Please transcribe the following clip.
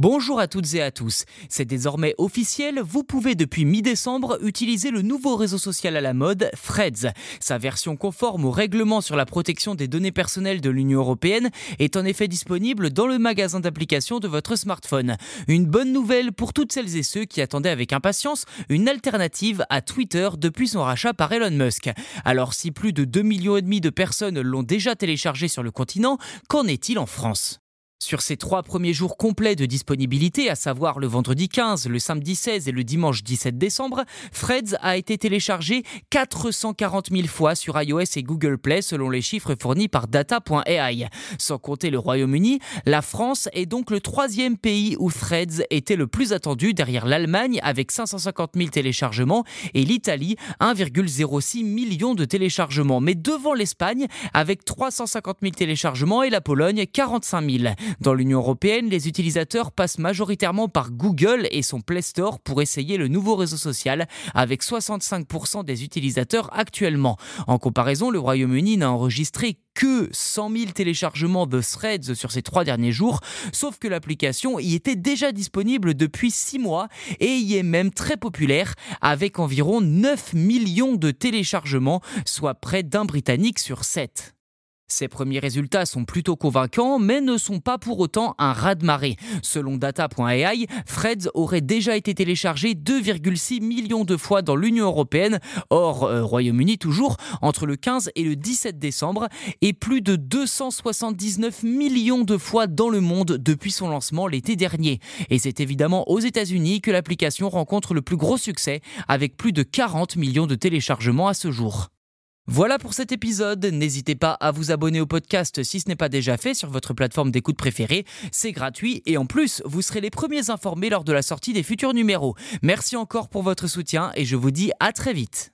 Bonjour à toutes et à tous. C'est désormais officiel, vous pouvez depuis mi-décembre utiliser le nouveau réseau social à la mode, Threads. Sa version conforme au règlement sur la protection des données personnelles de l'Union européenne est en effet disponible dans le magasin d'applications de votre smartphone. Une bonne nouvelle pour toutes celles et ceux qui attendaient avec impatience une alternative à Twitter depuis son rachat par Elon Musk. Alors si plus de 2 millions de personnes l'ont déjà téléchargé sur le continent, qu'en est-il en France? Sur ces trois premiers jours complets de disponibilité, à savoir le vendredi 15, le samedi 16 et le dimanche 17 décembre, Threads a été téléchargé 440 000 fois sur iOS et Google Play selon les chiffres fournis par data.ai. Sans compter le Royaume-Uni, la France est donc le troisième pays où Threads était le plus attendu derrière l'Allemagne avec 550 000 téléchargements et l'Italie 1,06 million de téléchargements, mais devant l'Espagne avec 350 000 téléchargements et la Pologne 45 000. Dans l'Union européenne, les utilisateurs passent majoritairement par Google et son Play Store pour essayer le nouveau réseau social, avec 65% des utilisateurs actuellement. En comparaison, le Royaume-Uni n'a enregistré que 100 000 téléchargements de Threads sur ces trois derniers jours, sauf que l'application y était déjà disponible depuis 6 mois et y est même très populaire, avec environ 9 millions de téléchargements, soit près d'un Britannique sur 7. Ces premiers résultats sont plutôt convaincants, mais ne sont pas pour autant un raz-de-marée. Selon data.ai, Threads aurait déjà été téléchargé 2,6 millions de fois dans l'Union européenne, hors euh, Royaume-Uni toujours, entre le 15 et le 17 décembre, et plus de 279 millions de fois dans le monde depuis son lancement l'été dernier. Et c'est évidemment aux États-Unis que l'application rencontre le plus gros succès, avec plus de 40 millions de téléchargements à ce jour. Voilà pour cet épisode. N'hésitez pas à vous abonner au podcast si ce n'est pas déjà fait sur votre plateforme d'écoute préférée. C'est gratuit et en plus, vous serez les premiers informés lors de la sortie des futurs numéros. Merci encore pour votre soutien et je vous dis à très vite.